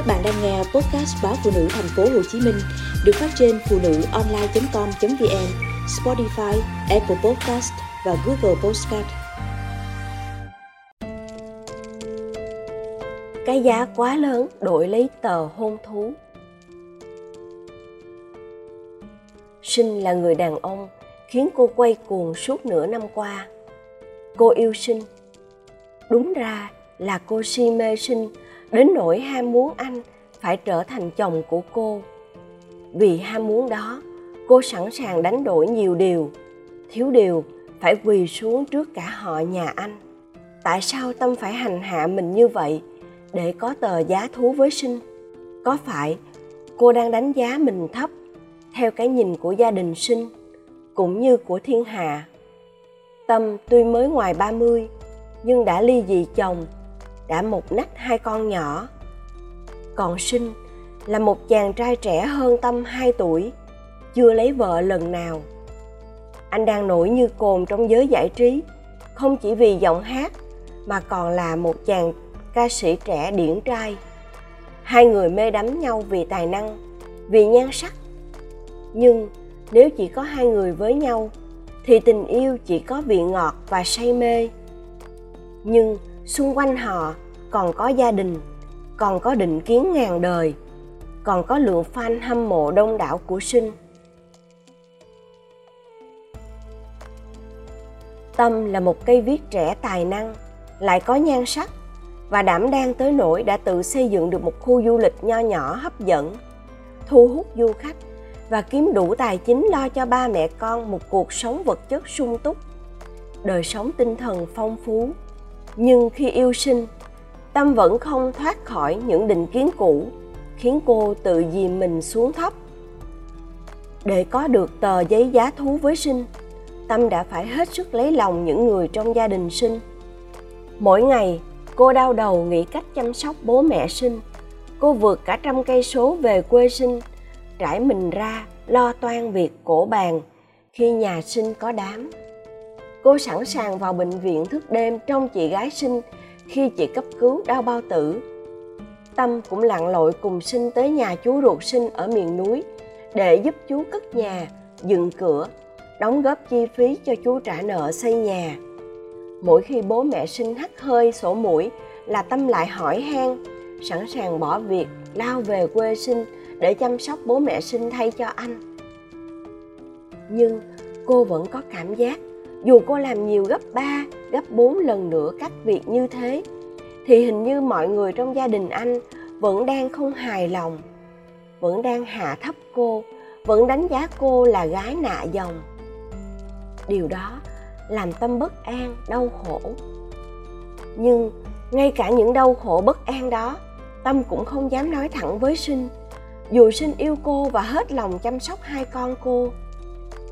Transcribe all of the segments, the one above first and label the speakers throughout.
Speaker 1: Các bạn đang nghe podcast báo phụ nữ thành phố Hồ Chí Minh được phát trên phụ nữ online.com.vn, Spotify, Apple Podcast và Google Podcast.
Speaker 2: Cái giá quá lớn đổi lấy tờ hôn thú. Sinh là người đàn ông khiến cô quay cuồng suốt nửa năm qua. Cô yêu sinh. Đúng ra là cô si mê sinh đến nỗi ham muốn anh phải trở thành chồng của cô. Vì ham muốn đó, cô sẵn sàng đánh đổi nhiều điều. Thiếu điều phải quỳ xuống trước cả họ nhà anh. Tại sao tâm phải hành hạ mình như vậy để có tờ giá thú với sinh? Có phải cô đang đánh giá mình thấp theo cái nhìn của gia đình sinh cũng như của thiên hạ? Tâm tuy mới ngoài 30 nhưng đã ly dị chồng đã một nách hai con nhỏ. Còn Sinh là một chàng trai trẻ hơn Tâm 2 tuổi, chưa lấy vợ lần nào. Anh đang nổi như cồn trong giới giải trí, không chỉ vì giọng hát mà còn là một chàng ca sĩ trẻ điển trai. Hai người mê đắm nhau vì tài năng, vì nhan sắc. Nhưng nếu chỉ có hai người với nhau thì tình yêu chỉ có vị ngọt và say mê. Nhưng xung quanh họ còn có gia đình, còn có định kiến ngàn đời, còn có lượng fan hâm mộ đông đảo của sinh. Tâm là một cây viết trẻ tài năng, lại có nhan sắc và đảm đang tới nỗi đã tự xây dựng được một khu du lịch nho nhỏ hấp dẫn, thu hút du khách và kiếm đủ tài chính lo cho ba mẹ con một cuộc sống vật chất sung túc, đời sống tinh thần phong phú nhưng khi yêu sinh, tâm vẫn không thoát khỏi những định kiến cũ, khiến cô tự dìm mình xuống thấp. Để có được tờ giấy giá thú với sinh, tâm đã phải hết sức lấy lòng những người trong gia đình sinh. Mỗi ngày, cô đau đầu nghĩ cách chăm sóc bố mẹ sinh. Cô vượt cả trăm cây số về quê sinh, trải mình ra, lo toan việc cổ bàn khi nhà sinh có đám cô sẵn sàng vào bệnh viện thức đêm trong chị gái sinh khi chị cấp cứu đau bao tử, tâm cũng lặn lội cùng sinh tới nhà chú ruột sinh ở miền núi để giúp chú cất nhà, dựng cửa, đóng góp chi phí cho chú trả nợ xây nhà. Mỗi khi bố mẹ sinh hắt hơi sổ mũi là tâm lại hỏi han, sẵn sàng bỏ việc, lao về quê sinh để chăm sóc bố mẹ sinh thay cho anh. Nhưng cô vẫn có cảm giác dù cô làm nhiều gấp 3, gấp 4 lần nữa các việc như thế, thì hình như mọi người trong gia đình anh vẫn đang không hài lòng, vẫn đang hạ thấp cô, vẫn đánh giá cô là gái nạ dòng. Điều đó làm tâm bất an, đau khổ. Nhưng ngay cả những đau khổ bất an đó, Tâm cũng không dám nói thẳng với Sinh. Dù Sinh yêu cô và hết lòng chăm sóc hai con cô,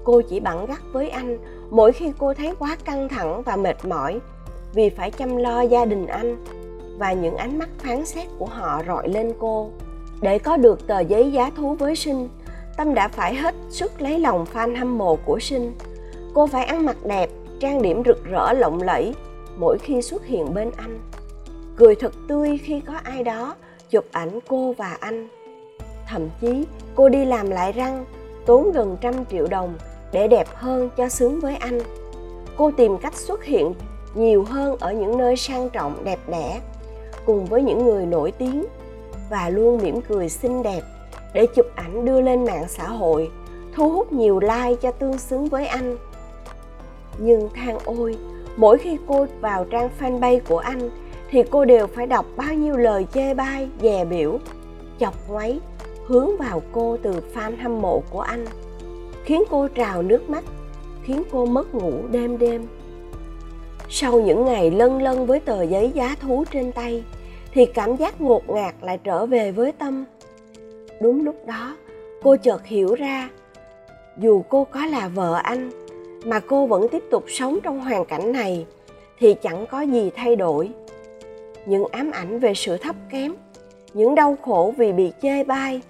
Speaker 2: cô chỉ bẵng gắt với anh mỗi khi cô thấy quá căng thẳng và mệt mỏi vì phải chăm lo gia đình anh và những ánh mắt phán xét của họ rọi lên cô, để có được tờ giấy giá thú với sinh, tâm đã phải hết sức lấy lòng fan hâm mộ của sinh. Cô phải ăn mặc đẹp, trang điểm rực rỡ lộng lẫy mỗi khi xuất hiện bên anh. Cười thật tươi khi có ai đó chụp ảnh cô và anh. Thậm chí, cô đi làm lại răng, tốn gần trăm triệu đồng để đẹp hơn cho xứng với anh. Cô tìm cách xuất hiện nhiều hơn ở những nơi sang trọng, đẹp đẽ, cùng với những người nổi tiếng, và luôn mỉm cười xinh đẹp để chụp ảnh đưa lên mạng xã hội, thu hút nhiều like cho tương xứng với anh. Nhưng than ôi, mỗi khi cô vào trang fanpage của anh, thì cô đều phải đọc bao nhiêu lời chê bai, dè biểu chọc ngoáy hướng vào cô từ fan hâm mộ của anh khiến cô trào nước mắt, khiến cô mất ngủ đêm đêm. Sau những ngày lân lân với tờ giấy giá thú trên tay, thì cảm giác ngột ngạt lại trở về với tâm. Đúng lúc đó, cô chợt hiểu ra, dù cô có là vợ anh, mà cô vẫn tiếp tục sống trong hoàn cảnh này, thì chẳng có gì thay đổi. Những ám ảnh về sự thấp kém, những đau khổ vì bị chê bai,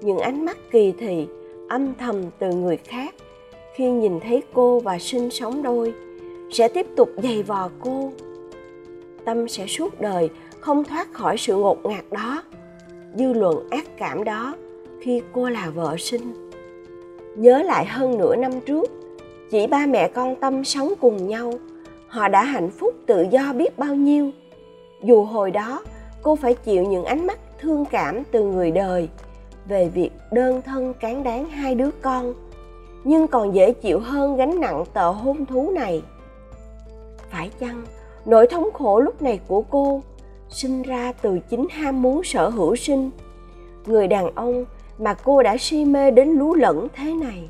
Speaker 2: những ánh mắt kỳ thị âm thầm từ người khác. Khi nhìn thấy cô và sinh sống đôi, sẽ tiếp tục giày vò cô. Tâm sẽ suốt đời không thoát khỏi sự ngột ngạt đó, dư luận ác cảm đó khi cô là vợ sinh. Nhớ lại hơn nửa năm trước, chỉ ba mẹ con tâm sống cùng nhau, họ đã hạnh phúc tự do biết bao nhiêu. Dù hồi đó, cô phải chịu những ánh mắt thương cảm từ người đời về việc đơn thân cán đáng hai đứa con, nhưng còn dễ chịu hơn gánh nặng tờ hôn thú này. Phải chăng nỗi thống khổ lúc này của cô sinh ra từ chính ham muốn sở hữu sinh? Người đàn ông mà cô đã si mê đến lú lẫn thế này